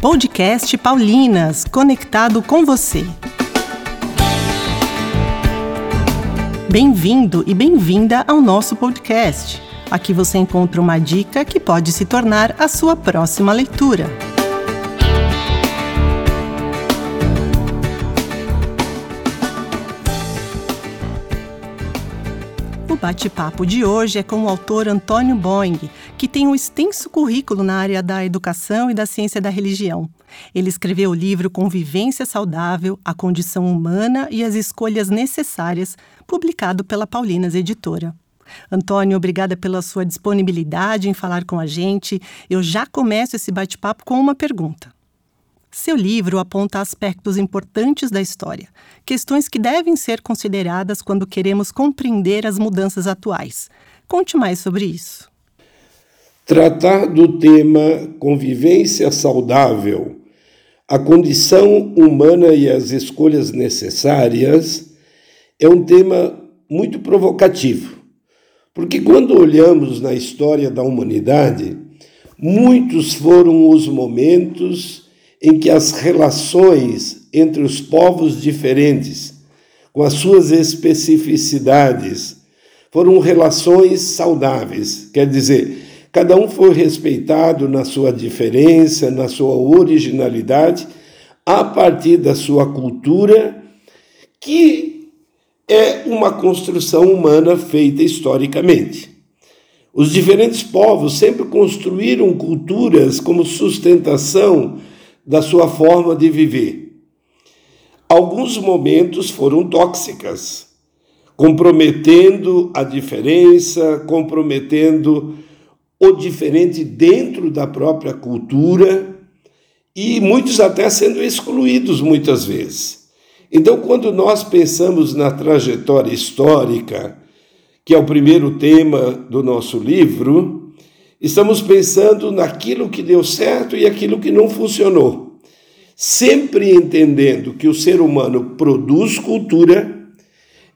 Podcast Paulinas, conectado com você. Bem-vindo e bem-vinda ao nosso podcast. Aqui você encontra uma dica que pode se tornar a sua próxima leitura. Bate-papo de hoje é com o autor Antônio Boing, que tem um extenso currículo na área da educação e da ciência da religião. Ele escreveu o livro Convivência Saudável, a Condição Humana e as Escolhas Necessárias, publicado pela Paulinas Editora. Antônio, obrigada pela sua disponibilidade em falar com a gente. Eu já começo esse bate-papo com uma pergunta. Seu livro aponta aspectos importantes da história, questões que devem ser consideradas quando queremos compreender as mudanças atuais. Conte mais sobre isso. Tratar do tema convivência saudável, a condição humana e as escolhas necessárias é um tema muito provocativo, porque quando olhamos na história da humanidade, muitos foram os momentos em que as relações entre os povos diferentes, com as suas especificidades, foram relações saudáveis, quer dizer, cada um foi respeitado na sua diferença, na sua originalidade, a partir da sua cultura, que é uma construção humana feita historicamente. Os diferentes povos sempre construíram culturas como sustentação da sua forma de viver. Alguns momentos foram tóxicas, comprometendo a diferença, comprometendo o diferente dentro da própria cultura e muitos até sendo excluídos muitas vezes. Então, quando nós pensamos na trajetória histórica, que é o primeiro tema do nosso livro, Estamos pensando naquilo que deu certo e aquilo que não funcionou. Sempre entendendo que o ser humano produz cultura,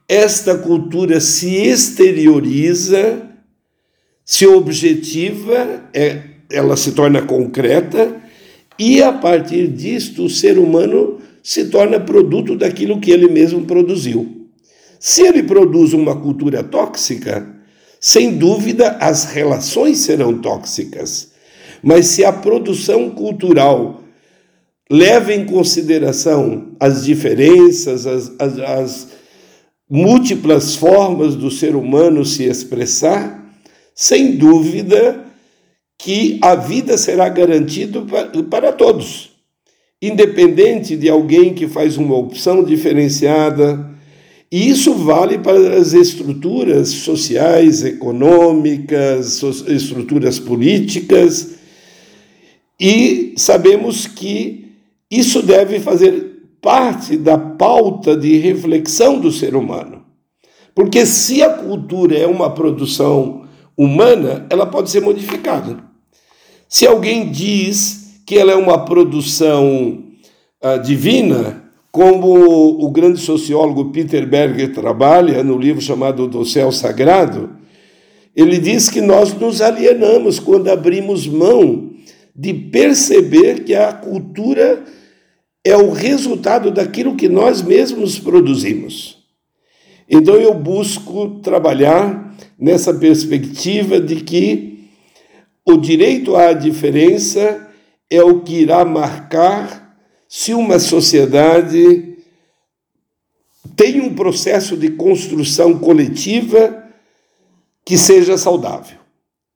esta cultura se exterioriza, se objetiva, é, ela se torna concreta, e a partir disto o ser humano se torna produto daquilo que ele mesmo produziu. Se ele produz uma cultura tóxica, sem dúvida, as relações serão tóxicas, mas se a produção cultural leva em consideração as diferenças, as, as, as múltiplas formas do ser humano se expressar, sem dúvida que a vida será garantida para todos, independente de alguém que faz uma opção diferenciada, e isso vale para as estruturas sociais, econômicas, estruturas políticas, e sabemos que isso deve fazer parte da pauta de reflexão do ser humano. Porque se a cultura é uma produção humana, ela pode ser modificada. Se alguém diz que ela é uma produção uh, divina, como o grande sociólogo Peter Berger trabalha no livro chamado Do Céu Sagrado, ele diz que nós nos alienamos quando abrimos mão de perceber que a cultura é o resultado daquilo que nós mesmos produzimos. Então eu busco trabalhar nessa perspectiva de que o direito à diferença é o que irá marcar se uma sociedade tem um processo de construção coletiva que seja saudável.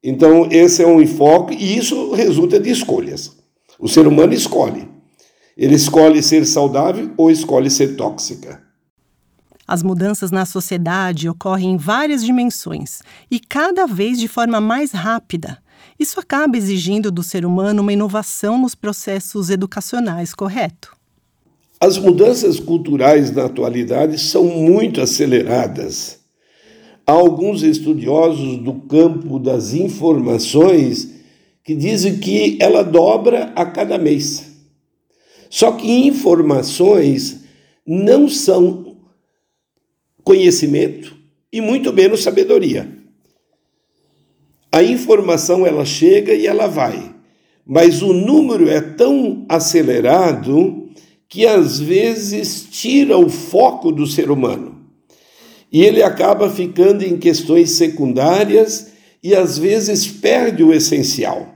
Então, esse é um enfoque, e isso resulta de escolhas. O ser humano escolhe. Ele escolhe ser saudável ou escolhe ser tóxica. As mudanças na sociedade ocorrem em várias dimensões e cada vez de forma mais rápida. Isso acaba exigindo do ser humano uma inovação nos processos educacionais, correto? As mudanças culturais na atualidade são muito aceleradas. Há alguns estudiosos do campo das informações que dizem que ela dobra a cada mês. Só que informações não são conhecimento e muito menos sabedoria. A informação ela chega e ela vai, mas o número é tão acelerado que às vezes tira o foco do ser humano. E ele acaba ficando em questões secundárias e às vezes perde o essencial.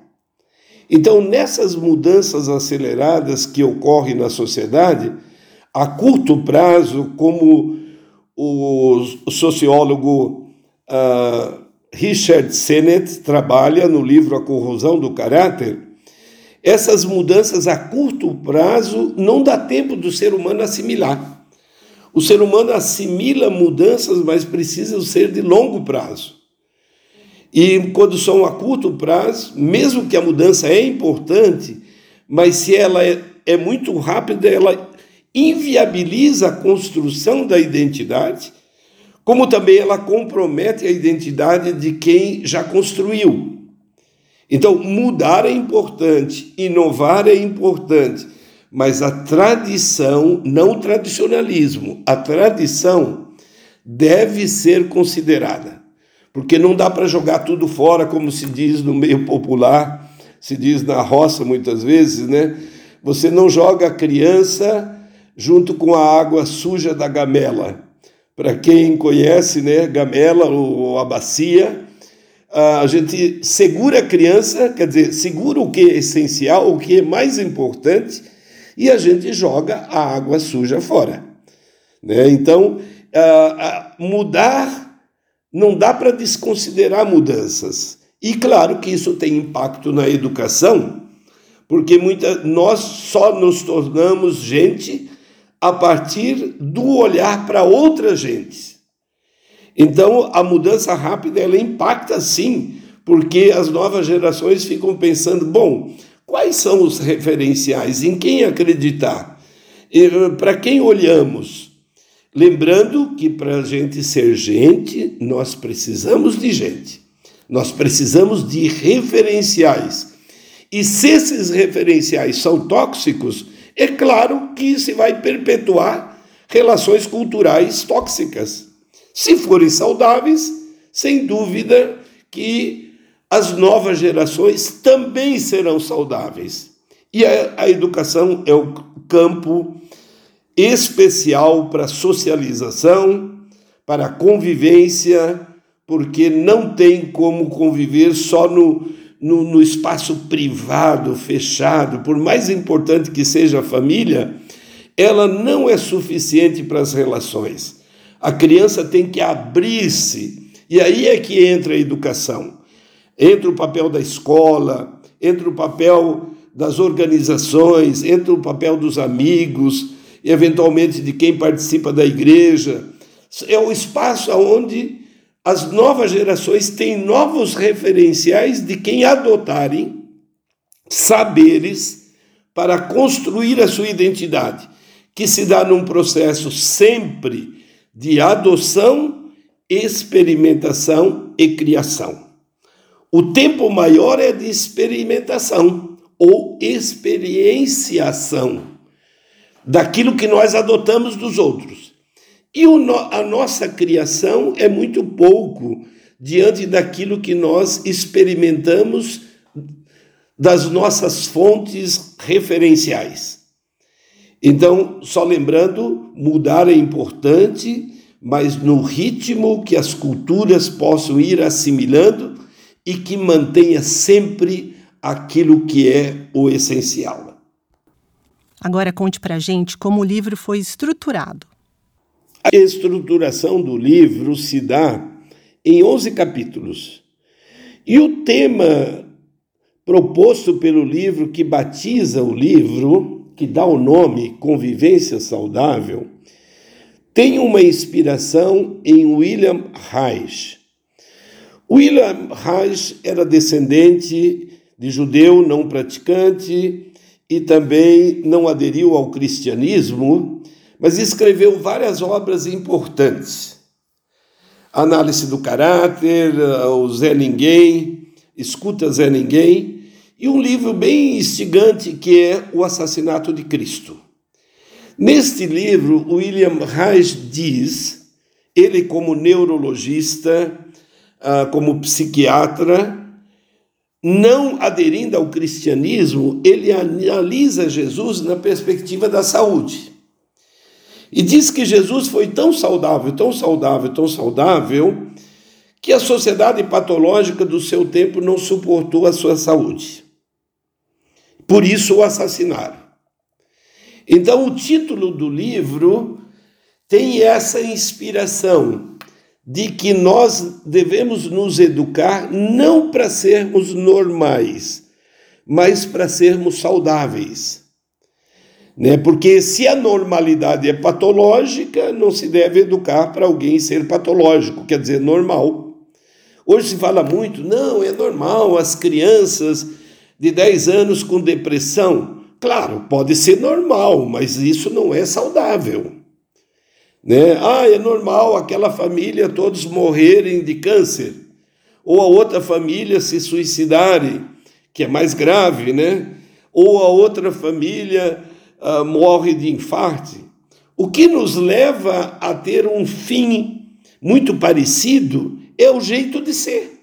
Então, nessas mudanças aceleradas que ocorrem na sociedade, a curto prazo, como o sociólogo uh, Richard Sennett trabalha no livro A Corrosão do Caráter, essas mudanças a curto prazo não dá tempo do ser humano assimilar. O ser humano assimila mudanças, mas precisam ser de longo prazo. E quando são a curto prazo, mesmo que a mudança é importante, mas se ela é, é muito rápida, ela inviabiliza a construção da identidade, como também ela compromete a identidade de quem já construiu. Então, mudar é importante, inovar é importante, mas a tradição, não o tradicionalismo, a tradição deve ser considerada, porque não dá para jogar tudo fora, como se diz no meio popular, se diz na roça muitas vezes, né? Você não joga a criança junto com a água suja da gamela. Para quem conhece, né, gamela ou a bacia, a gente segura a criança, quer dizer, segura o que é essencial, o que é mais importante, e a gente joga a água suja fora. Né? Então, mudar não dá para desconsiderar mudanças. E claro que isso tem impacto na educação, porque muita, nós só nos tornamos gente a partir do olhar para outra gente. Então, a mudança rápida ela impacta sim, porque as novas gerações ficam pensando: bom, quais são os referenciais? Em quem acreditar? Para quem olhamos? Lembrando que para a gente ser gente, nós precisamos de gente, nós precisamos de referenciais. E se esses referenciais são tóxicos, é claro que se vai perpetuar relações culturais tóxicas. Se forem saudáveis, sem dúvida que as novas gerações também serão saudáveis. E a, a educação é o campo especial para socialização, para convivência, porque não tem como conviver só no, no, no, espaço privado, fechado, por mais importante que seja a família, ela não é suficiente para as relações. A criança tem que abrir-se. E aí é que entra a educação. Entra o papel da escola, entra o papel das organizações, entra o papel dos amigos, eventualmente de quem participa da igreja. É o espaço onde as novas gerações têm novos referenciais de quem adotarem saberes para construir a sua identidade, que se dá num processo sempre de adoção, experimentação e criação. O tempo maior é de experimentação ou experienciação daquilo que nós adotamos dos outros. E a nossa criação é muito pouco diante daquilo que nós experimentamos das nossas fontes referenciais. Então, só lembrando, mudar é importante, mas no ritmo que as culturas possam ir assimilando e que mantenha sempre aquilo que é o essencial. Agora conte para gente como o livro foi estruturado. A estruturação do livro se dá em 11 capítulos. E o tema proposto pelo livro que batiza o livro que dá o nome Convivência Saudável, tem uma inspiração em William Reich. William Reich era descendente de judeu não praticante e também não aderiu ao cristianismo, mas escreveu várias obras importantes. Análise do caráter, o Zé Ninguém, Escuta Zé Ninguém, e um livro bem instigante que é O Assassinato de Cristo. Neste livro, William Reich diz, ele como neurologista, ah, como psiquiatra, não aderindo ao cristianismo, ele analisa Jesus na perspectiva da saúde. E diz que Jesus foi tão saudável, tão saudável, tão saudável, que a sociedade patológica do seu tempo não suportou a sua saúde. Por isso o assassinaram. Então, o título do livro tem essa inspiração de que nós devemos nos educar não para sermos normais, mas para sermos saudáveis. Né? Porque se a normalidade é patológica, não se deve educar para alguém ser patológico, quer dizer, normal. Hoje se fala muito, não, é normal as crianças de 10 anos com depressão. Claro, pode ser normal, mas isso não é saudável. Né? Ah, é normal aquela família todos morrerem de câncer, ou a outra família se suicidarem, que é mais grave, né? Ou a outra família ah, morre de infarto. O que nos leva a ter um fim muito parecido é o jeito de ser.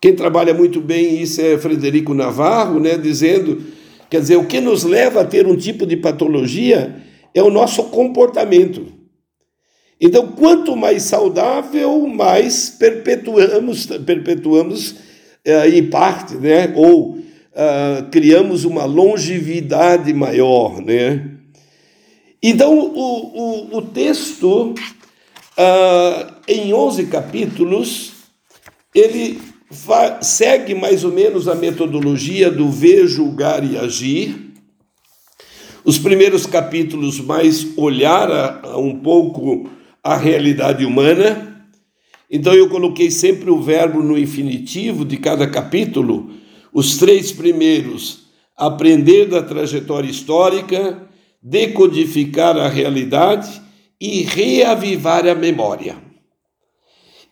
Quem trabalha muito bem isso é Frederico Navarro, né, dizendo, quer dizer, o que nos leva a ter um tipo de patologia é o nosso comportamento. Então, quanto mais saudável, mais perpetuamos, perpetuamos uh, em parte, né? ou uh, criamos uma longevidade maior. Né? Então, o, o, o texto, uh, em 11 capítulos, ele segue mais ou menos a metodologia do ver, julgar e agir os primeiros capítulos mais olhar um pouco a realidade humana. Então eu coloquei sempre o verbo no infinitivo de cada capítulo. Os três primeiros, aprender da trajetória histórica, decodificar a realidade e reavivar a memória.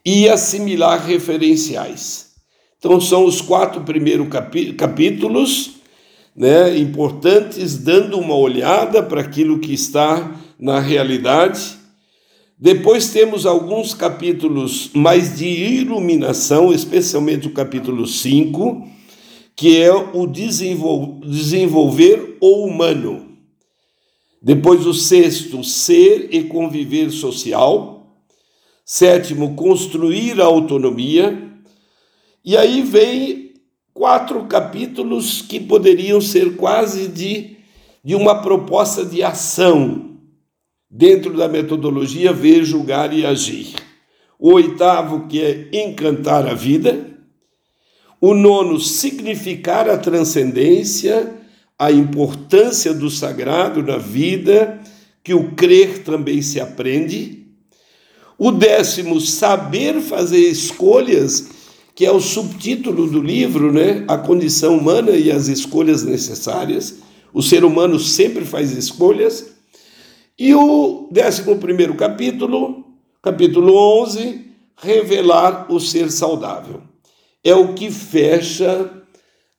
E assimilar referenciais. Então são os quatro primeiros capítulos né, importantes, dando uma olhada para aquilo que está na realidade. Depois temos alguns capítulos mais de iluminação, especialmente o capítulo 5, que é o desenvolver o humano. Depois o sexto, ser e conviver social. Sétimo, construir a autonomia. E aí vem quatro capítulos que poderiam ser quase de, de uma proposta de ação dentro da metodologia ver, julgar e agir. O oitavo, que é encantar a vida. O nono, significar a transcendência, a importância do sagrado na vida, que o crer também se aprende. O décimo, saber fazer escolhas que é o subtítulo do livro, né? A condição humana e as escolhas necessárias. O ser humano sempre faz escolhas. E o 11 capítulo, capítulo 11, revelar o ser saudável. É o que fecha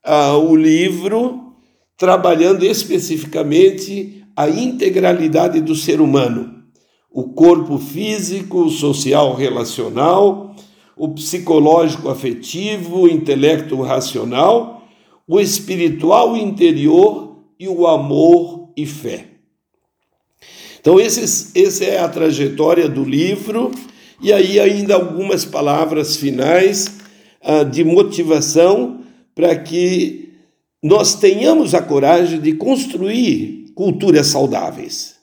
ah, o livro, trabalhando especificamente a integralidade do ser humano, o corpo físico, social, relacional o psicológico afetivo, o intelecto racional, o espiritual interior e o amor e fé. Então, essa é a trajetória do livro, e aí ainda algumas palavras finais de motivação para que nós tenhamos a coragem de construir culturas saudáveis,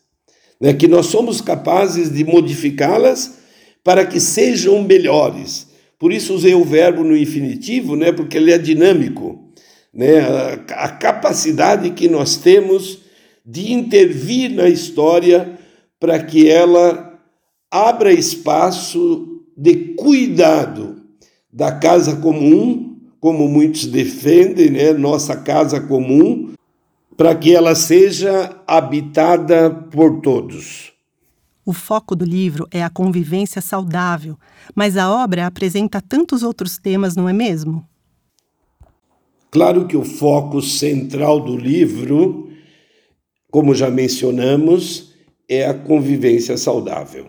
né? que nós somos capazes de modificá-las para que sejam melhores, por isso usei o verbo no infinitivo, né, porque ele é dinâmico. Né, a capacidade que nós temos de intervir na história para que ela abra espaço de cuidado da casa comum, como muitos defendem, né, nossa casa comum, para que ela seja habitada por todos. O foco do livro é a convivência saudável, mas a obra apresenta tantos outros temas, não é mesmo? Claro que o foco central do livro, como já mencionamos, é a convivência saudável.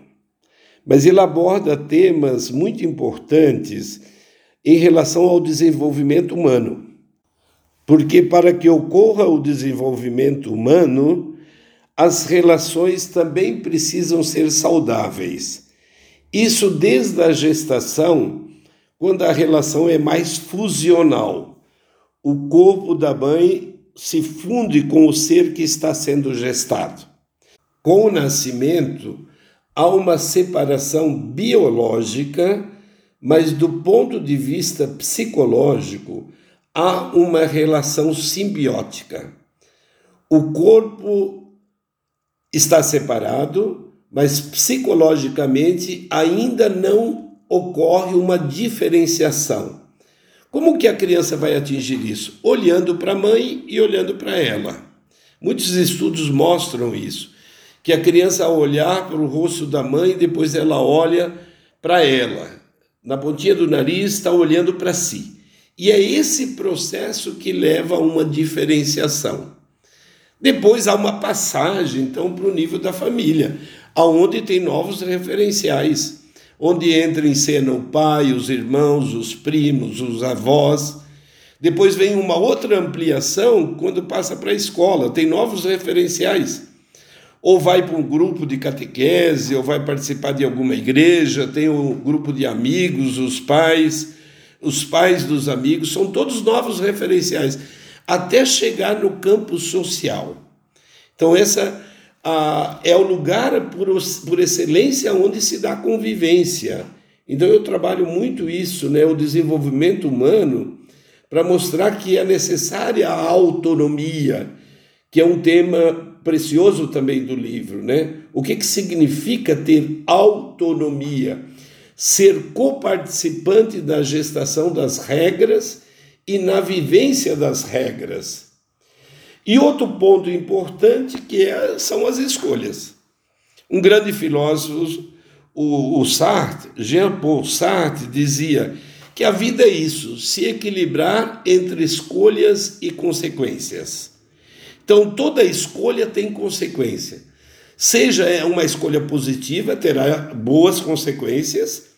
Mas ele aborda temas muito importantes em relação ao desenvolvimento humano. Porque para que ocorra o desenvolvimento humano, as relações também precisam ser saudáveis. Isso desde a gestação, quando a relação é mais fusional. O corpo da mãe se funde com o ser que está sendo gestado. Com o nascimento, há uma separação biológica, mas do ponto de vista psicológico, há uma relação simbiótica. O corpo está separado, mas psicologicamente ainda não ocorre uma diferenciação. Como que a criança vai atingir isso? Olhando para a mãe e olhando para ela. Muitos estudos mostram isso que a criança ao olhar para o rosto da mãe, depois ela olha para ela. Na pontinha do nariz está olhando para si. E é esse processo que leva a uma diferenciação. Depois há uma passagem, então, para o nível da família, aonde tem novos referenciais, onde entra em cena o pai, os irmãos, os primos, os avós. Depois vem uma outra ampliação quando passa para a escola, tem novos referenciais ou vai para um grupo de catequese, ou vai participar de alguma igreja, tem um grupo de amigos, os pais, os pais dos amigos, são todos novos referenciais, até chegar no campo social. Então, essa é o lugar por, por excelência onde se dá convivência. Então, eu trabalho muito isso, né, o desenvolvimento humano, para mostrar que é necessária a autonomia, que é um tema precioso também do livro, né? O que, que significa ter autonomia? Ser coparticipante da gestação das regras e na vivência das regras. E outro ponto importante que é, são as escolhas. Um grande filósofo, o, o Sartre, Jean-Paul Sartre, dizia que a vida é isso, se equilibrar entre escolhas e consequências. Então, toda escolha tem consequência. Seja uma escolha positiva, terá boas consequências,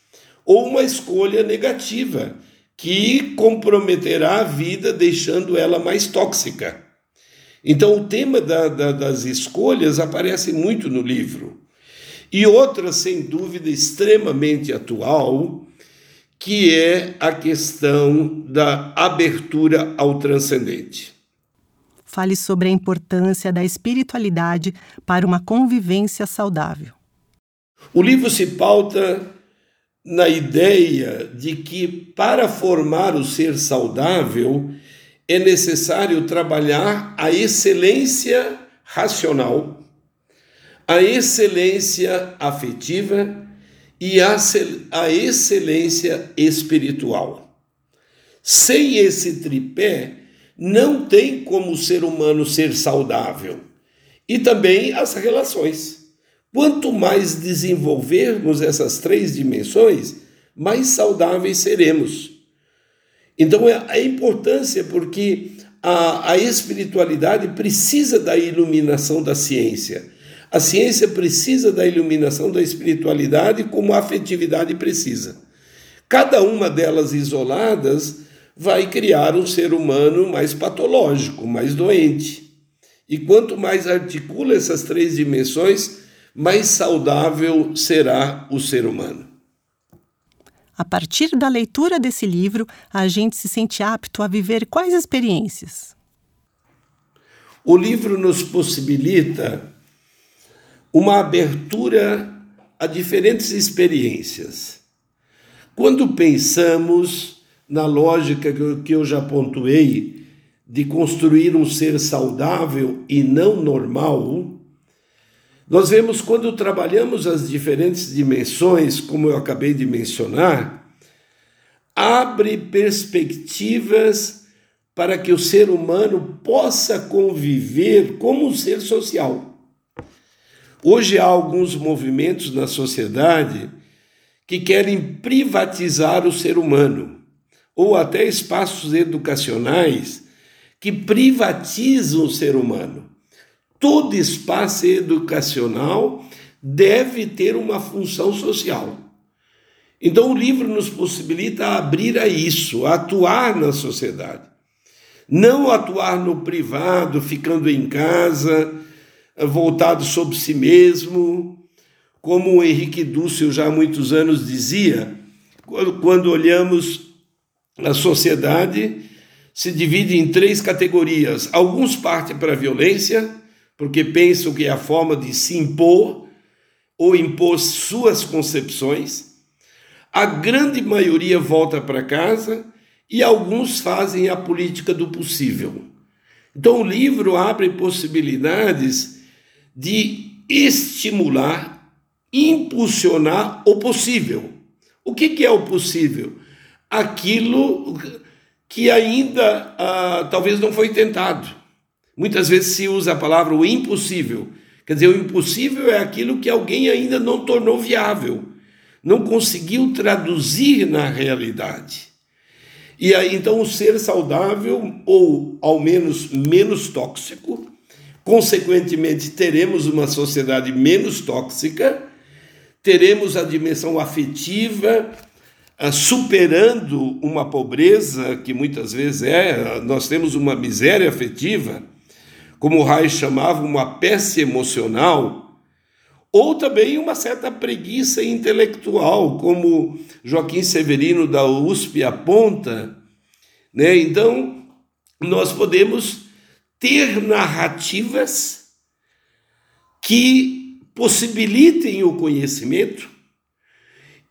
ou uma escolha negativa, que comprometerá a vida, deixando ela mais tóxica. Então, o tema da, da, das escolhas aparece muito no livro. E outra, sem dúvida, extremamente atual, que é a questão da abertura ao transcendente fale sobre a importância da espiritualidade para uma convivência saudável. O livro se pauta na ideia de que para formar o ser saudável é necessário trabalhar a excelência racional, a excelência afetiva e a, excelência espiritual. Sem esse tripé, não tem como o ser humano ser saudável. E também as relações. Quanto mais desenvolvermos essas três dimensões, mais saudáveis seremos. Então, é a importância, porque a, a espiritualidade precisa da iluminação da ciência. A ciência precisa da iluminação da espiritualidade, como a afetividade precisa. Cada uma delas isoladas vai criar um ser humano mais patológico, mais doente. E quanto mais articula essas três dimensões, mais saudável será o ser humano. A partir da leitura desse livro, a gente se sente apto a viver quais experiências? O livro nos possibilita uma abertura a diferentes experiências. Quando pensamos na lógica que eu já pontuei de construir um ser saudável e não normal, nós vemos quando trabalhamos as diferentes dimensões, como eu acabei de mencionar, abre perspectivas para que o ser humano possa conviver como um ser social. Hoje há alguns movimentos na sociedade que querem privatizar o ser humano ou até espaços educacionais que privatizam o ser humano. Todo espaço educacional deve ter uma função social. Então o livro nos possibilita abrir a isso, a atuar na sociedade. Não atuar no privado, ficando em casa, voltado sobre si mesmo, como o Henrique Dúcio já há muitos anos dizia, quando olhamos a sociedade, se divide em três categorias. Alguns partem para a violência, porque pensam que é a forma de se impor ou impor suas concepções. A grande maioria volta para casa e alguns fazem a política do possível. Então, o livro abre possibilidades de estimular, impulsionar o possível. O que, que é o possível? Aquilo que ainda ah, talvez não foi tentado. Muitas vezes se usa a palavra o impossível. Quer dizer, o impossível é aquilo que alguém ainda não tornou viável, não conseguiu traduzir na realidade. E aí, então, o ser saudável, ou ao menos menos tóxico, consequentemente, teremos uma sociedade menos tóxica, teremos a dimensão afetiva, superando uma pobreza que muitas vezes é, nós temos uma miséria afetiva, como o Reich chamava, uma peça emocional, ou também uma certa preguiça intelectual, como Joaquim Severino da USP aponta. Né? Então, nós podemos ter narrativas que possibilitem o conhecimento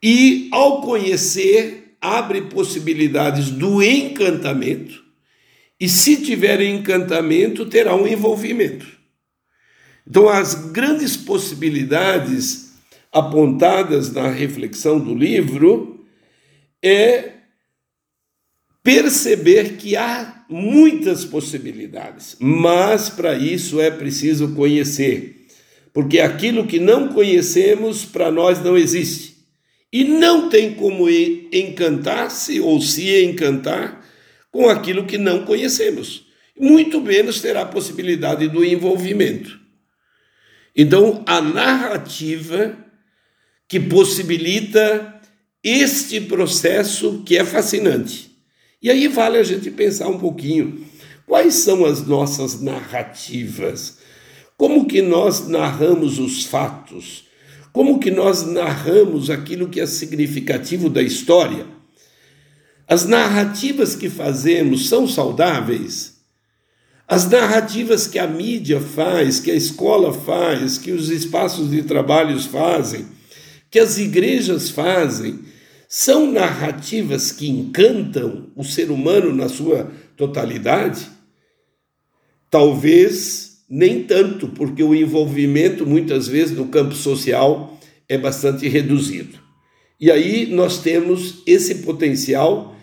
e, ao conhecer, abre possibilidades do encantamento, e se tiver encantamento, terá um envolvimento. Então, as grandes possibilidades apontadas na reflexão do livro é perceber que há muitas possibilidades, mas para isso é preciso conhecer, porque aquilo que não conhecemos para nós não existe. E não tem como encantar-se ou se encantar com aquilo que não conhecemos. Muito menos terá a possibilidade do envolvimento. Então, a narrativa que possibilita este processo que é fascinante. E aí vale a gente pensar um pouquinho quais são as nossas narrativas, como que nós narramos os fatos, como que nós narramos aquilo que é significativo da história? As narrativas que fazemos são saudáveis? As narrativas que a mídia faz, que a escola faz, que os espaços de trabalhos fazem, que as igrejas fazem, são narrativas que encantam o ser humano na sua totalidade? Talvez nem tanto, porque o envolvimento, muitas vezes, no campo social é bastante reduzido. E aí nós temos esse potencial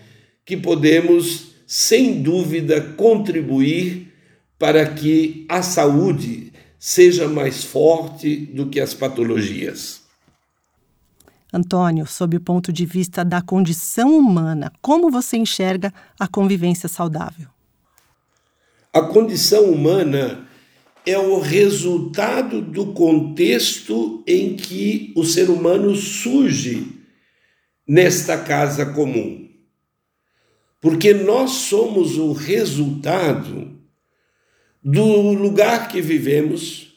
que podemos, sem dúvida, contribuir para que a saúde seja mais forte do que as patologias. Antônio, sob o ponto de vista da condição humana, como você enxerga a convivência saudável? A condição humana é o resultado do contexto em que o ser humano surge nesta casa comum. Porque nós somos o resultado do lugar que vivemos,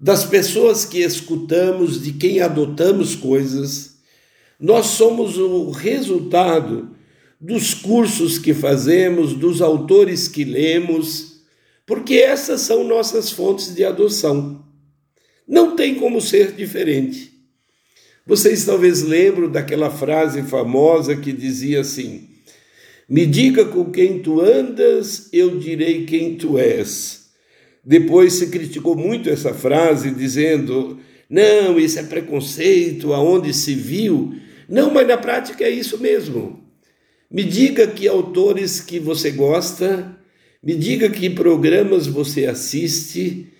das pessoas que escutamos, de quem adotamos coisas. Nós somos o resultado dos cursos que fazemos, dos autores que lemos porque essas são nossas fontes de adoção. Não tem como ser diferente. Vocês talvez lembram daquela frase famosa que dizia assim: Me diga com quem tu andas, eu direi quem tu és. Depois se criticou muito essa frase, dizendo: Não, isso é preconceito, aonde se viu. Não, mas na prática é isso mesmo. Me diga que autores que você gosta, me diga que programas você assiste,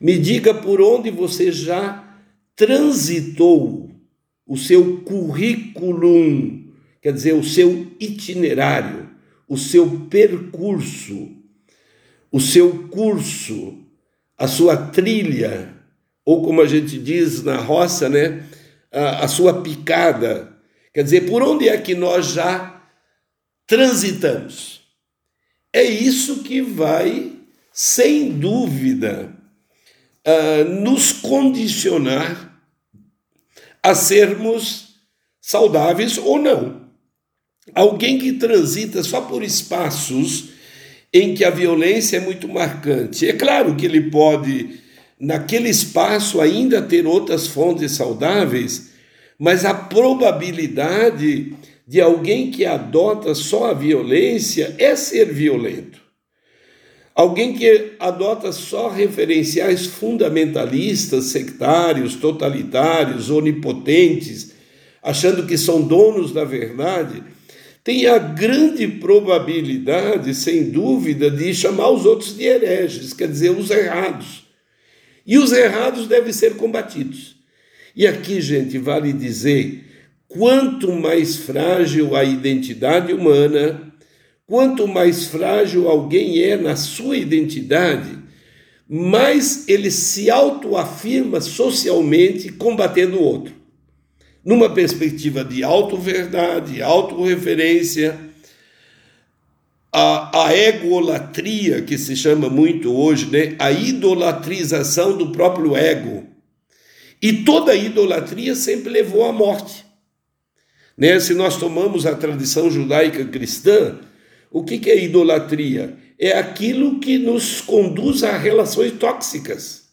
me diga por onde você já transitou o seu currículo, quer dizer, o seu itinerário, o seu percurso, o seu curso, a sua trilha, ou como a gente diz na roça, né, a, a sua picada. Quer dizer, por onde é que nós já transitamos? É isso que vai, sem dúvida, uh, nos condicionar a sermos saudáveis ou não. Alguém que transita só por espaços em que a violência é muito marcante. É claro que ele pode, naquele espaço, ainda ter outras fontes saudáveis, mas a probabilidade de alguém que adota só a violência é ser violento. Alguém que adota só referenciais fundamentalistas, sectários, totalitários, onipotentes, achando que são donos da verdade, tem a grande probabilidade, sem dúvida, de chamar os outros de hereges, quer dizer, os errados. E os errados devem ser combatidos. E aqui, gente, vale dizer: quanto mais frágil a identidade humana, quanto mais frágil alguém é na sua identidade, mais ele se autoafirma socialmente combatendo o outro. Numa perspectiva de auto-verdade, auto-referência, a, a egolatria, que se chama muito hoje, né? a idolatrização do próprio ego e toda idolatria sempre levou à morte. Né? Se nós tomamos a tradição judaica cristã, o que, que é idolatria? É aquilo que nos conduz a relações tóxicas.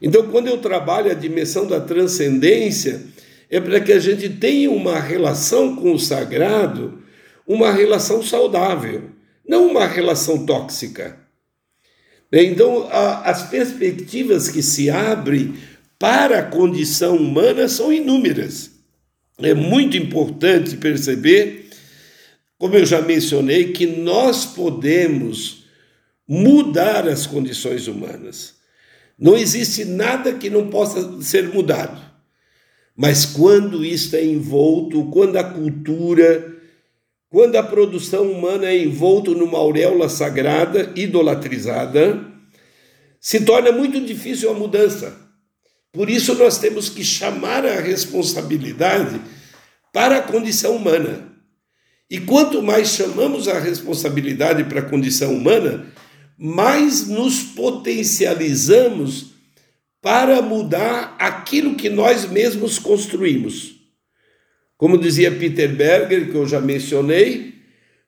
Então, quando eu trabalho a dimensão da transcendência, é para que a gente tenha uma relação com o sagrado, uma relação saudável, não uma relação tóxica. Então, a, as perspectivas que se abrem para a condição humana são inúmeras. É muito importante perceber, como eu já mencionei, que nós podemos mudar as condições humanas. Não existe nada que não possa ser mudado. Mas quando isso é envolto, quando a cultura, quando a produção humana é envolto numa auréola sagrada, idolatrizada, se torna muito difícil a mudança. Por isso, nós temos que chamar a responsabilidade para a condição humana. E quanto mais chamamos a responsabilidade para a condição humana, mais nos potencializamos para mudar aquilo que nós mesmos construímos. Como dizia Peter Berger, que eu já mencionei,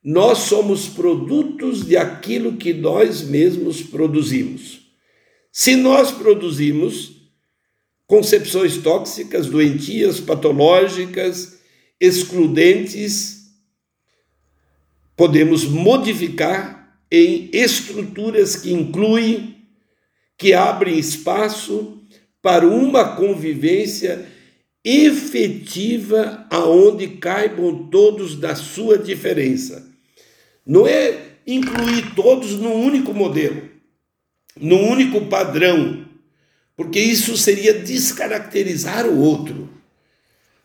nós somos produtos de aquilo que nós mesmos produzimos. Se nós produzimos, concepções tóxicas, doentias, patológicas, excludentes, podemos modificar em estruturas que incluem, que abrem espaço para uma convivência efetiva aonde caibam todos da sua diferença. Não é incluir todos num único modelo, num único padrão, porque isso seria descaracterizar o outro.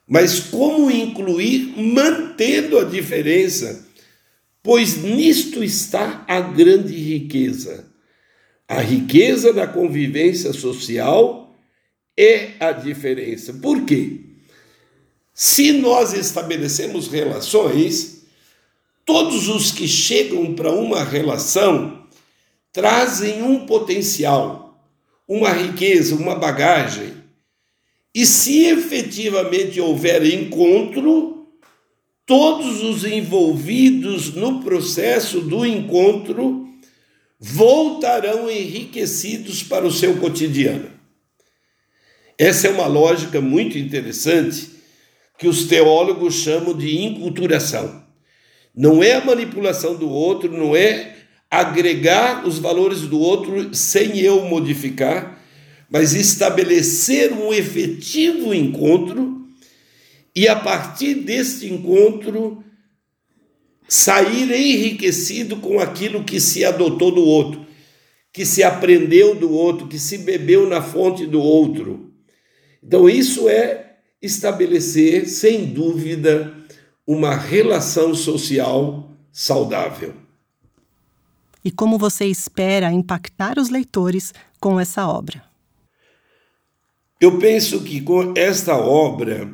Mas como incluir mantendo a diferença? Pois nisto está a grande riqueza. A riqueza da convivência social é a diferença. Por quê? Se nós estabelecemos relações, todos os que chegam para uma relação trazem um potencial uma riqueza, uma bagagem. E se efetivamente houver encontro, todos os envolvidos no processo do encontro voltarão enriquecidos para o seu cotidiano. Essa é uma lógica muito interessante que os teólogos chamam de inculturação. Não é a manipulação do outro, não é agregar os valores do outro sem eu modificar, mas estabelecer um efetivo encontro e a partir deste encontro sair enriquecido com aquilo que se adotou do outro, que se aprendeu do outro, que se bebeu na fonte do outro. Então, isso é estabelecer, sem dúvida, uma relação social saudável e como você espera impactar os leitores com essa obra. Eu penso que com esta obra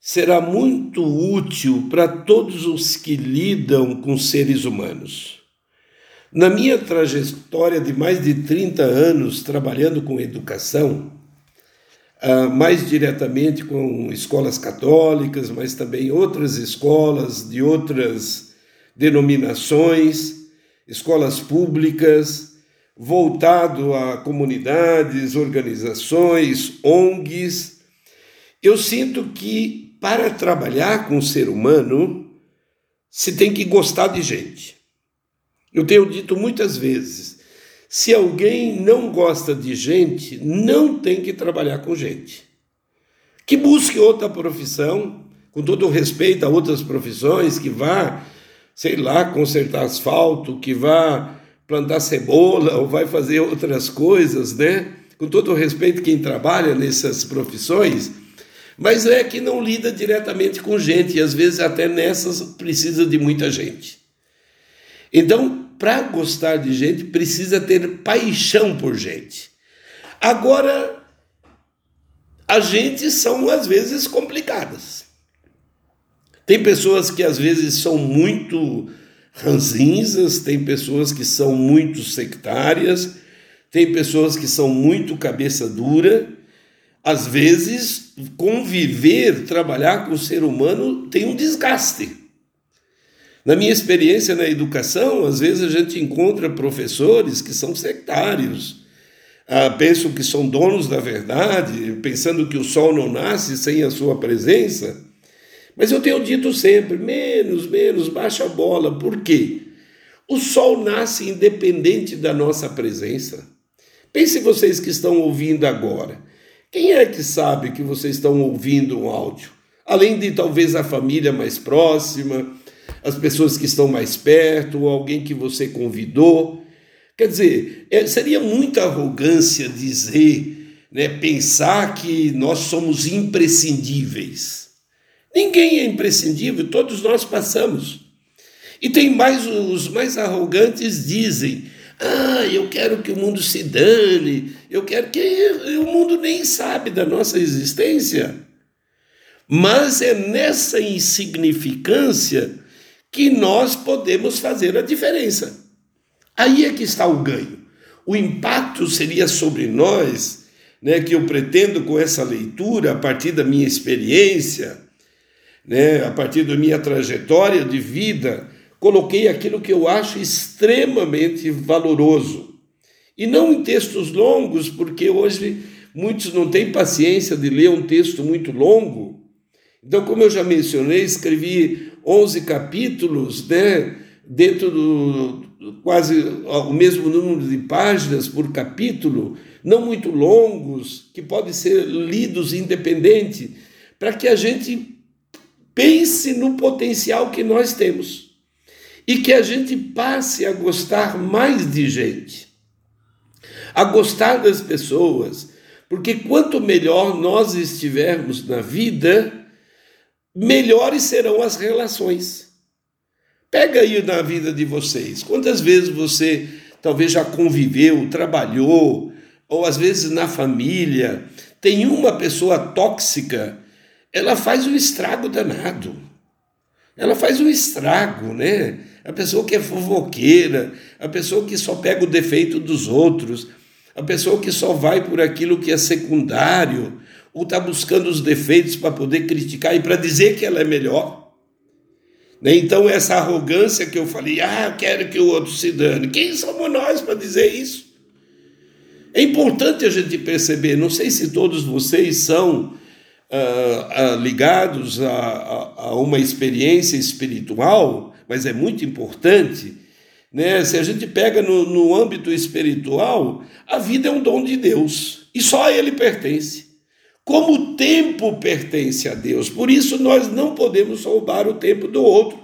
será muito útil para todos os que lidam com seres humanos. Na minha trajetória de mais de 30 anos trabalhando com educação, ah, mais diretamente com escolas católicas, mas também outras escolas de outras denominações, escolas públicas, voltado a comunidades, organizações, ONGs. Eu sinto que para trabalhar com o ser humano se tem que gostar de gente. Eu tenho dito muitas vezes: se alguém não gosta de gente, não tem que trabalhar com gente. Que busque outra profissão, com todo respeito a outras profissões, que vá, sei lá, consertar asfalto, que vá plantar cebola ou vai fazer outras coisas, né? Com todo o respeito quem trabalha nessas profissões, mas é que não lida diretamente com gente e às vezes até nessas precisa de muita gente. Então, para gostar de gente, precisa ter paixão por gente. Agora, as gentes são às vezes complicadas. Tem pessoas que às vezes são muito ranzinzas, tem pessoas que são muito sectárias, tem pessoas que são muito cabeça dura. Às vezes, conviver, trabalhar com o ser humano tem um desgaste. Na minha experiência na educação, às vezes a gente encontra professores que são sectários, ah, pensam que são donos da verdade, pensando que o sol não nasce sem a sua presença. Mas eu tenho dito sempre: menos, menos, baixa a bola. Por quê? O sol nasce independente da nossa presença. Pense vocês que estão ouvindo agora. Quem é que sabe que vocês estão ouvindo um áudio? Além de talvez a família mais próxima, as pessoas que estão mais perto, ou alguém que você convidou. Quer dizer, é, seria muita arrogância dizer, né, pensar que nós somos imprescindíveis. Ninguém é imprescindível, todos nós passamos. E tem mais os mais arrogantes dizem: "Ah, eu quero que o mundo se dane, eu quero que o mundo nem sabe da nossa existência". Mas é nessa insignificância que nós podemos fazer a diferença. Aí é que está o ganho. O impacto seria sobre nós, né, que eu pretendo com essa leitura, a partir da minha experiência, né, a partir da minha trajetória de vida, coloquei aquilo que eu acho extremamente valoroso. E não em textos longos, porque hoje muitos não têm paciência de ler um texto muito longo. Então, como eu já mencionei, escrevi 11 capítulos, né, dentro do quase o mesmo número de páginas por capítulo, não muito longos, que podem ser lidos independente, para que a gente pense no potencial que nós temos e que a gente passe a gostar mais de gente, a gostar das pessoas, porque quanto melhor nós estivermos na vida, melhores serão as relações. Pega aí na vida de vocês, quantas vezes você talvez já conviveu, trabalhou, ou às vezes na família, tem uma pessoa tóxica, ela faz um estrago danado. Ela faz um estrago, né? A pessoa que é fofoqueira, a pessoa que só pega o defeito dos outros, a pessoa que só vai por aquilo que é secundário, ou está buscando os defeitos para poder criticar e para dizer que ela é melhor. Né? Então, essa arrogância que eu falei, ah, eu quero que o outro se dane. Quem somos nós para dizer isso? É importante a gente perceber, não sei se todos vocês são uh, uh, ligados a, a, a, uma experiência espiritual, mas é muito importante. Né? Se a gente pega no, no âmbito espiritual, a vida é um dom de Deus e só a Ele pertence como o tempo pertence a Deus. Por isso nós não podemos roubar o tempo do outro.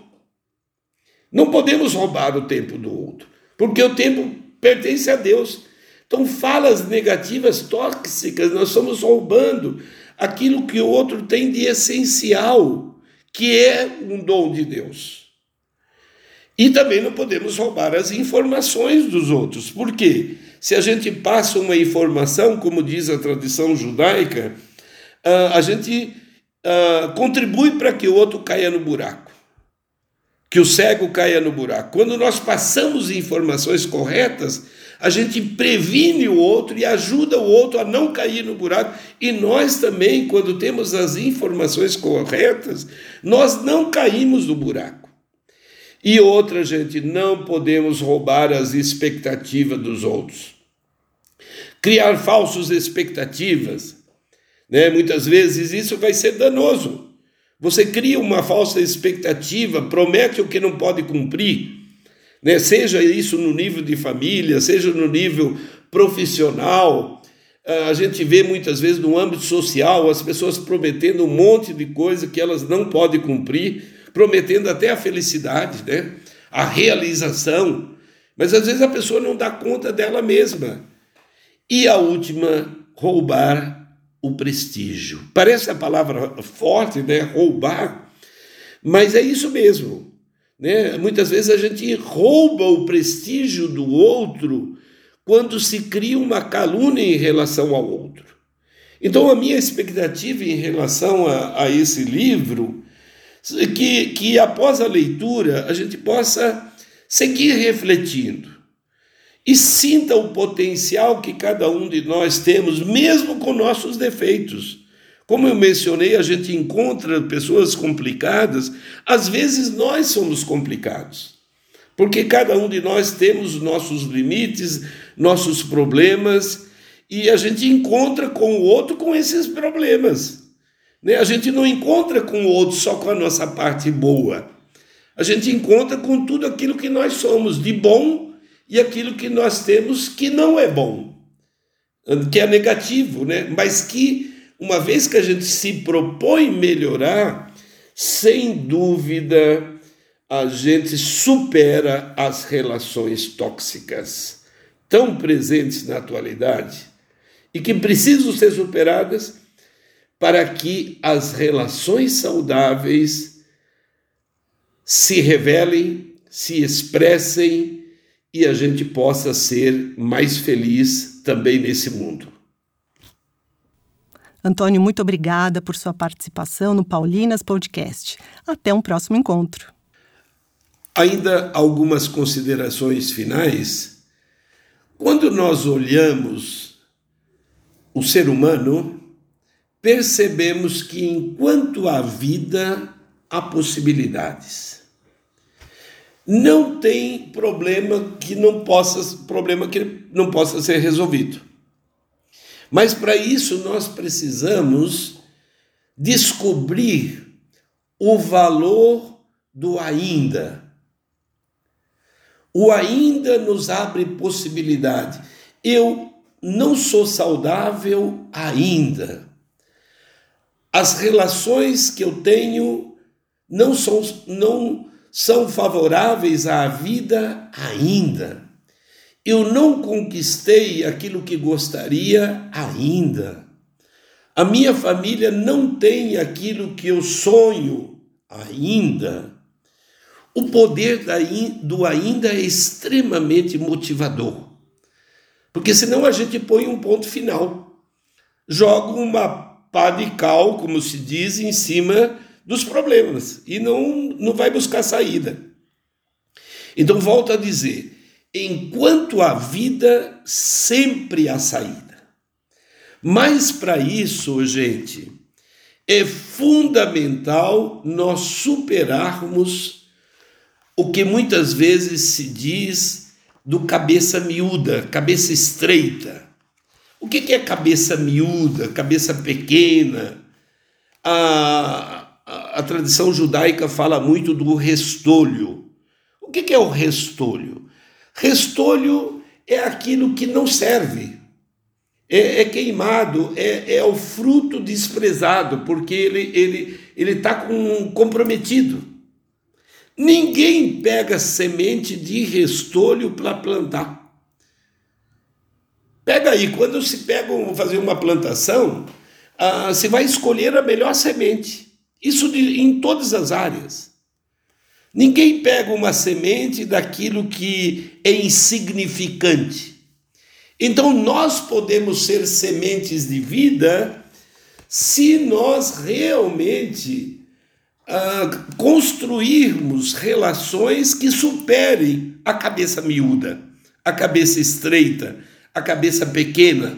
Não podemos roubar o tempo do outro, porque o tempo pertence a Deus. Então, falas negativas, tóxicas, nós estamos roubando aquilo que o outro tem de essencial, que é um dom de Deus. E também não podemos roubar as informações dos outros. Por quê? Se a gente passa uma informação, como diz a tradição judaica, ah, a gente uh, contribui para que o outro caia no buraco, que o cego caia no buraco. Quando nós passamos informações corretas, a gente previne o outro e ajuda o outro a não cair no buraco. E nós também, quando temos as informações corretas, nós não caímos no buraco. E outra, gente, não podemos roubar as expectativas dos outros. Criar falsas expectativas, né? Muitas vezes isso vai ser danoso. Você cria uma falsa expectativa, promete o que não pode cumprir, né? seja isso no nível de família, seja no nível profissional. A gente vê muitas vezes no âmbito social as pessoas prometendo um monte de coisa que elas não podem cumprir, prometendo até a felicidade, né? a realização, mas às vezes a pessoa não dá conta dela mesma. E a última, roubar o prestígio. Parece a palavra forte, né? Roubar, mas é isso mesmo. Né? Muitas vezes a gente rouba o prestígio do outro quando se cria uma calúnia em relação ao outro. Então, a minha expectativa em relação a, a esse livro é que, que após a leitura a gente possa seguir refletindo e sinta o potencial que cada um de nós temos, mesmo com nossos defeitos. Como eu mencionei, a gente encontra pessoas complicadas, às vezes nós somos complicados. Porque cada um de nós temos nossos limites, nossos problemas, e a gente encontra com o outro com esses problemas. Né? A gente não encontra com o outro só com a nossa parte boa. A gente encontra com tudo aquilo que nós somos de bom e aquilo que nós temos que não é bom, que é negativo, né? mas que uma vez que a gente se propõe melhorar, sem dúvida a gente supera as relações tóxicas tão presentes na atualidade e que precisam ser superadas para que as relações saudáveis se revelem, se expressem e a gente possa ser mais feliz também nesse mundo. Antônio, muito obrigada por sua participação no Paulinas Podcast. Até um próximo encontro. Ainda algumas considerações finais. Quando nós olhamos o ser humano, percebemos que enquanto há vida, há possibilidades. Não tem problema que não possa problema que não possa ser resolvido. Mas para isso nós precisamos descobrir o valor do ainda. O ainda nos abre possibilidade. Eu não sou saudável ainda. As relações que eu tenho não são, não são favoráveis à vida ainda. Eu não conquistei aquilo que gostaria ainda. A minha família não tem aquilo que eu sonho ainda. O poder do ainda é extremamente motivador. Porque senão a gente põe um ponto final. Joga uma pá de cal, como se diz, em cima dos problemas e não, não vai buscar saída. Então, volto a dizer: enquanto há vida, sempre há saída. Mas para isso, gente, é fundamental nós superarmos o que muitas vezes se diz do cabeça miúda, cabeça estreita. O que é cabeça miúda, cabeça pequena? A, a, a tradição judaica fala muito do restolho. O que é o restolho? Restolho é aquilo que não serve, é, é queimado, é, é, o fruto desprezado, porque ele ele ele está com, comprometido. Ninguém pega semente de restolho para plantar. Pega aí, quando se pega fazer uma plantação, ah, você vai escolher a melhor semente. Isso de, em todas as áreas. Ninguém pega uma semente daquilo que é insignificante. Então nós podemos ser sementes de vida se nós realmente ah, construirmos relações que superem a cabeça miúda, a cabeça estreita, a cabeça pequena.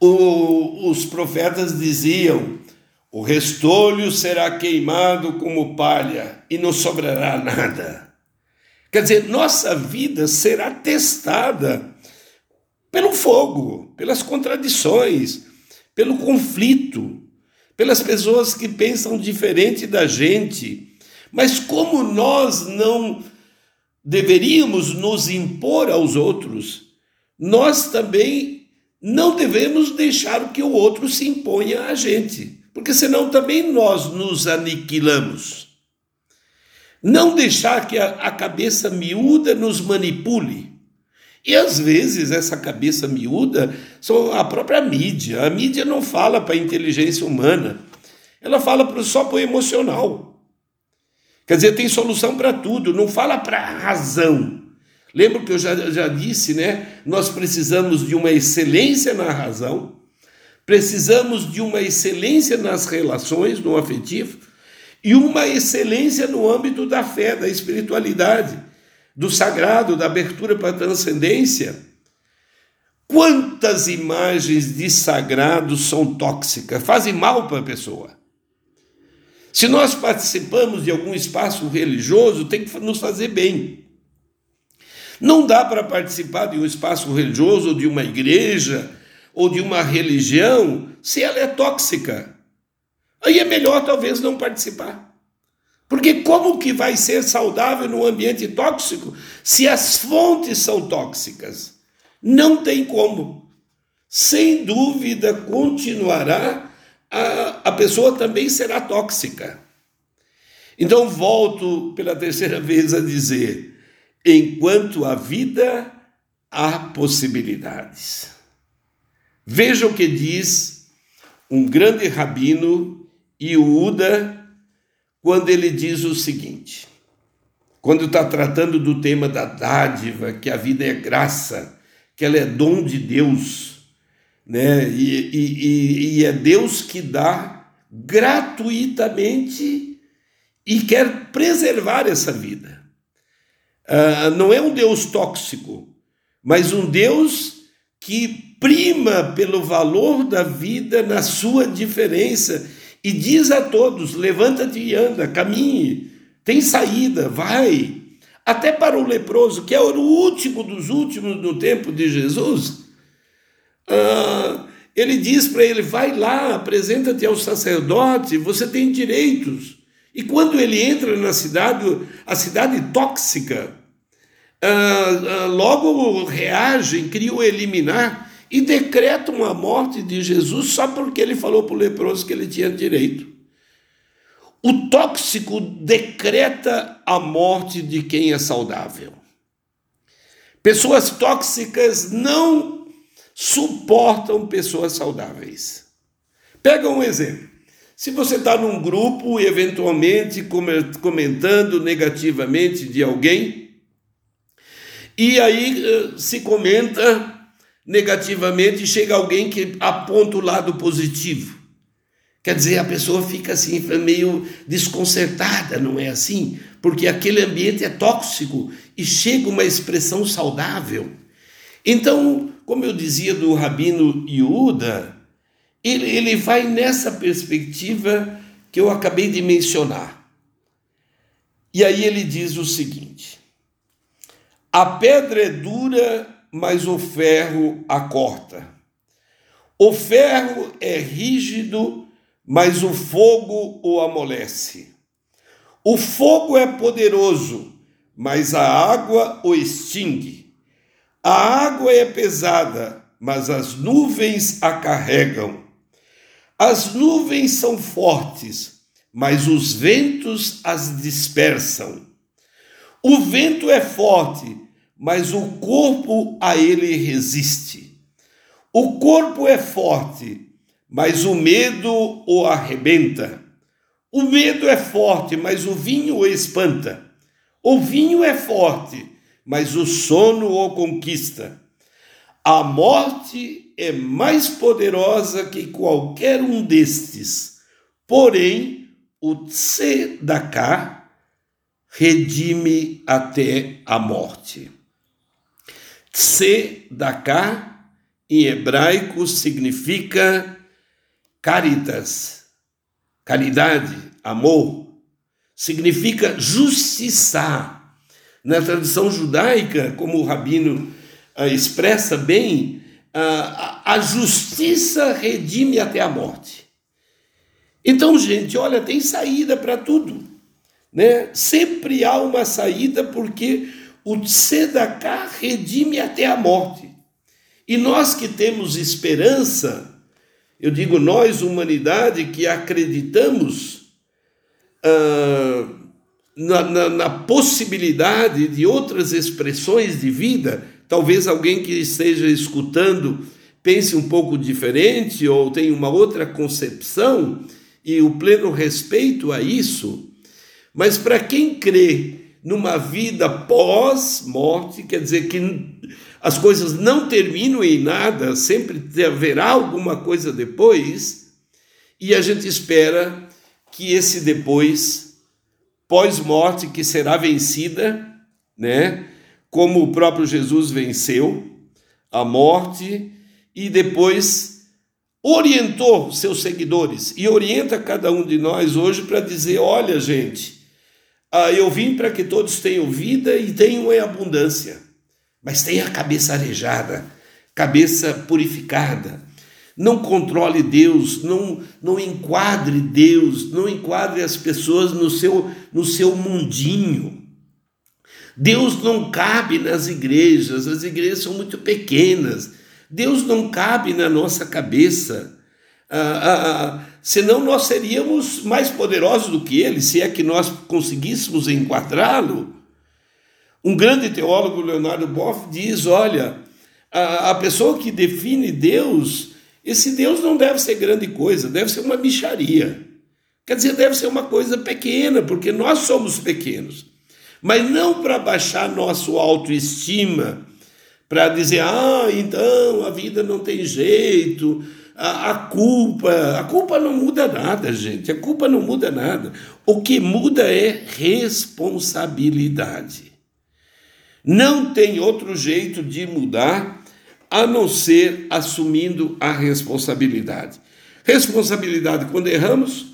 O, os profetas diziam: o restolho será queimado como palha e não sobrará nada. Quer dizer, nossa vida será testada pelo fogo, pelas contradições, pelo conflito, pelas pessoas que pensam diferente da gente. Mas como nós não deveríamos nos impor aos outros, nós também não devemos deixar que o outro se imponha a gente, porque senão também nós nos aniquilamos. Não deixar que a, cabeça miúda nos manipule. E às vezes essa cabeça miúda são a própria mídia. A mídia não fala para a inteligência humana, ela fala só para o emocional. Quer dizer, tem solução para tudo, não fala para a razão. Lembra que eu já, já disse, né? Nós precisamos de uma excelência na razão, precisamos de uma excelência nas relações, no afetivo, e uma excelência no âmbito da fé, da espiritualidade, do sagrado, da abertura para a transcendência. Quantas imagens de sagrado são tóxicas, fazem mal para a pessoa. Se nós participamos de algum espaço religioso, tem que nos fazer bem. Não dá para participar de um espaço religioso, de uma igreja ou de uma religião se ela é tóxica. Aí é melhor talvez não participar. Porque como que vai ser saudável num ambiente tóxico se as fontes são tóxicas? Não tem como. Sem dúvida continuará a, a pessoa também será tóxica. Então volto pela terceira vez a dizer: enquanto a vida há possibilidades. Veja o que diz um grande rabino Iuda quando ele diz o seguinte: quando está tratando do tema da dádiva, que a vida é graça, que ela é dom de Deus, né? e, e, e é Deus que dá gratuitamente e quer preservar essa vida. Uh, não é um Deus tóxico, mas um Deus que prima pelo valor da vida na sua diferença e diz a todos: levanta-te e anda, caminhe, tem saída, vai. Até para o leproso, que é o último dos últimos no tempo de Jesus, ah, ele diz para ele: vai lá, apresenta-te ao sacerdote, você tem direitos. E quando ele entra na cidade, a cidade tóxica, ah, ah, logo reagem, queriam eliminar e decretam a morte de Jesus só porque ele falou para o leproso que ele tinha direito. O tóxico decreta a morte de quem é saudável. Pessoas tóxicas não suportam pessoas saudáveis. Pega um exemplo. Se você está num grupo e eventualmente comentando negativamente de alguém, e aí eh, se comenta negativamente, chega alguém que aponta o lado positivo. Quer dizer, a pessoa fica assim, meio desconcertada, não é assim? Porque aquele ambiente é tóxico e chega uma expressão saudável. Então, como eu dizia do Rabino Iuda, ele, ele vai nessa perspectiva que eu acabei de mencionar. E aí ele diz o seguinte: a pedra é dura mas o ferro a corta. O ferro é rígido, mas o fogo o amolece. O fogo é poderoso, mas a água o extingue. A água é pesada, mas as nuvens a carregam. As nuvens são fortes, mas os ventos as dispersam. O vento é forte, mas o corpo a ele resiste. O corpo é forte, mas o medo o arrebenta. O medo é forte, mas o vinho o espanta. O vinho é forte, mas o sono o conquista. A morte é mais poderosa que qualquer um destes, porém, o tzedakah redime até a morte. Tzedakah, em hebraico, significa caritas, caridade, amor. Significa justiçar. Na tradição judaica, como o rabino uh, expressa bem, uh, a justiça redime até a morte. Então, gente, olha, tem saída para tudo. Né? Sempre há uma saída porque o Tzedakah redime até a morte. E nós que temos esperança, eu digo nós, humanidade, que acreditamos ah, na, na, na possibilidade de outras expressões de vida, talvez alguém que esteja escutando pense um pouco diferente ou tenha uma outra concepção, e o pleno respeito a isso, mas para quem crê numa vida pós-morte, quer dizer que as coisas não terminam em nada, sempre haverá alguma coisa depois, e a gente espera que esse depois, pós-morte, que será vencida, né? Como o próprio Jesus venceu a morte e depois orientou seus seguidores e orienta cada um de nós hoje para dizer: olha, gente, ah, eu vim para que todos tenham vida e tenham em abundância, mas tenha a cabeça arejada, cabeça purificada. Não controle Deus, não, não enquadre Deus, não enquadre as pessoas no seu, no seu mundinho. Deus não cabe nas igrejas, as igrejas são muito pequenas. Deus não cabe na nossa cabeça. Ah, ah, ah, senão nós seríamos mais poderosos do que ele, se é que nós conseguíssemos enquadrá-lo. Um grande teólogo, Leonardo Boff, diz: olha, a, a pessoa que define Deus, esse Deus não deve ser grande coisa, deve ser uma micharia. Quer dizer, deve ser uma coisa pequena, porque nós somos pequenos. Mas não para baixar nosso autoestima, para dizer, ah, então a vida não tem jeito, a, a, culpa. A culpa não muda nada, gente. A culpa não muda nada. O que muda é responsabilidade. Não tem outro jeito de mudar a não ser assumindo a responsabilidade. Responsabilidade quando erramos,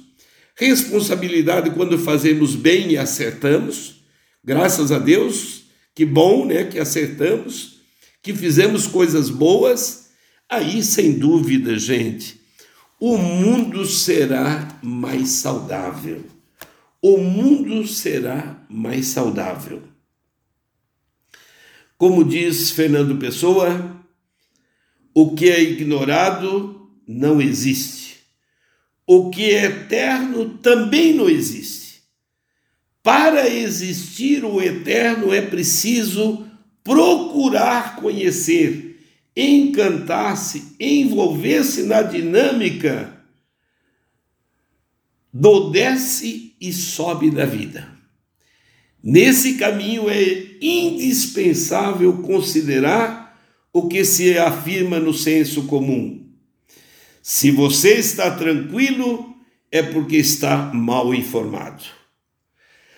responsabilidade quando fazemos bem e acertamos. Graças a Deus, que bom, né, que acertamos, que fizemos coisas boas Aí, sem dúvida, gente, o mundo será mais saudável. O mundo será mais saudável. Como diz Fernando Pessoa, o que é ignorado não existe. O que é eterno também não existe. Para existir o eterno é preciso procurar conhecer encantar-se, envolver-se na dinâmica do desce e sobe da vida. Nesse caminho é indispensável considerar o que se afirma no senso comum. Se você está tranquilo, é porque está mal informado.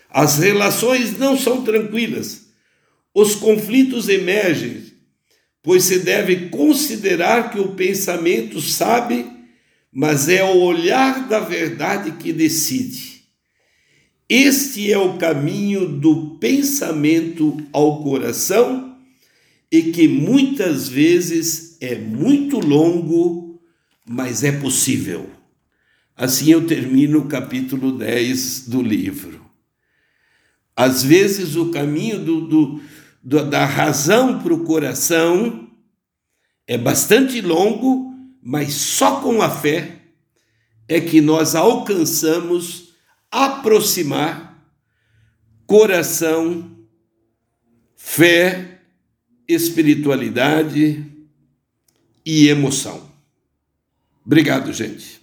As relações não são tranquilas. Os conflitos emergem pois se deve considerar que o pensamento sabe, mas é o olhar da verdade que decide. Este é o caminho do pensamento ao coração e que muitas vezes é muito longo, mas é possível. Assim eu termino o capítulo 10 do livro. Às vezes o caminho do, do da razão para o coração é bastante longo, mas só com a fé é que nós alcançamos aproximar coração, fé, espiritualidade e emoção. Obrigado, gente.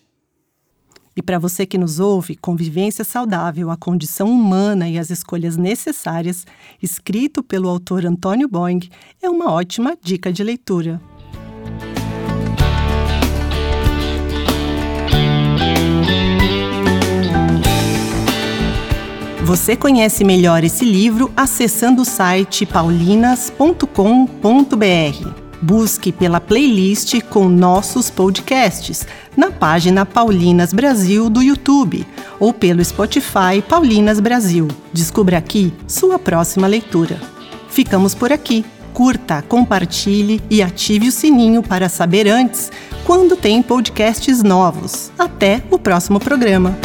E para você que nos ouve, Convivência Saudável, a Condição Humana e as Escolhas Necessárias, escrito pelo autor Antônio Boing, é uma ótima dica de leitura. Você conhece melhor esse livro acessando o site paulinas.com.br. Busque pela playlist com nossos podcasts na página Paulinas Brasil do YouTube ou pelo Spotify Paulinas Brasil. Descubra aqui sua próxima leitura. Ficamos por aqui. Curta, compartilhe e ative o sininho para saber antes quando tem podcasts novos. Até o próximo programa.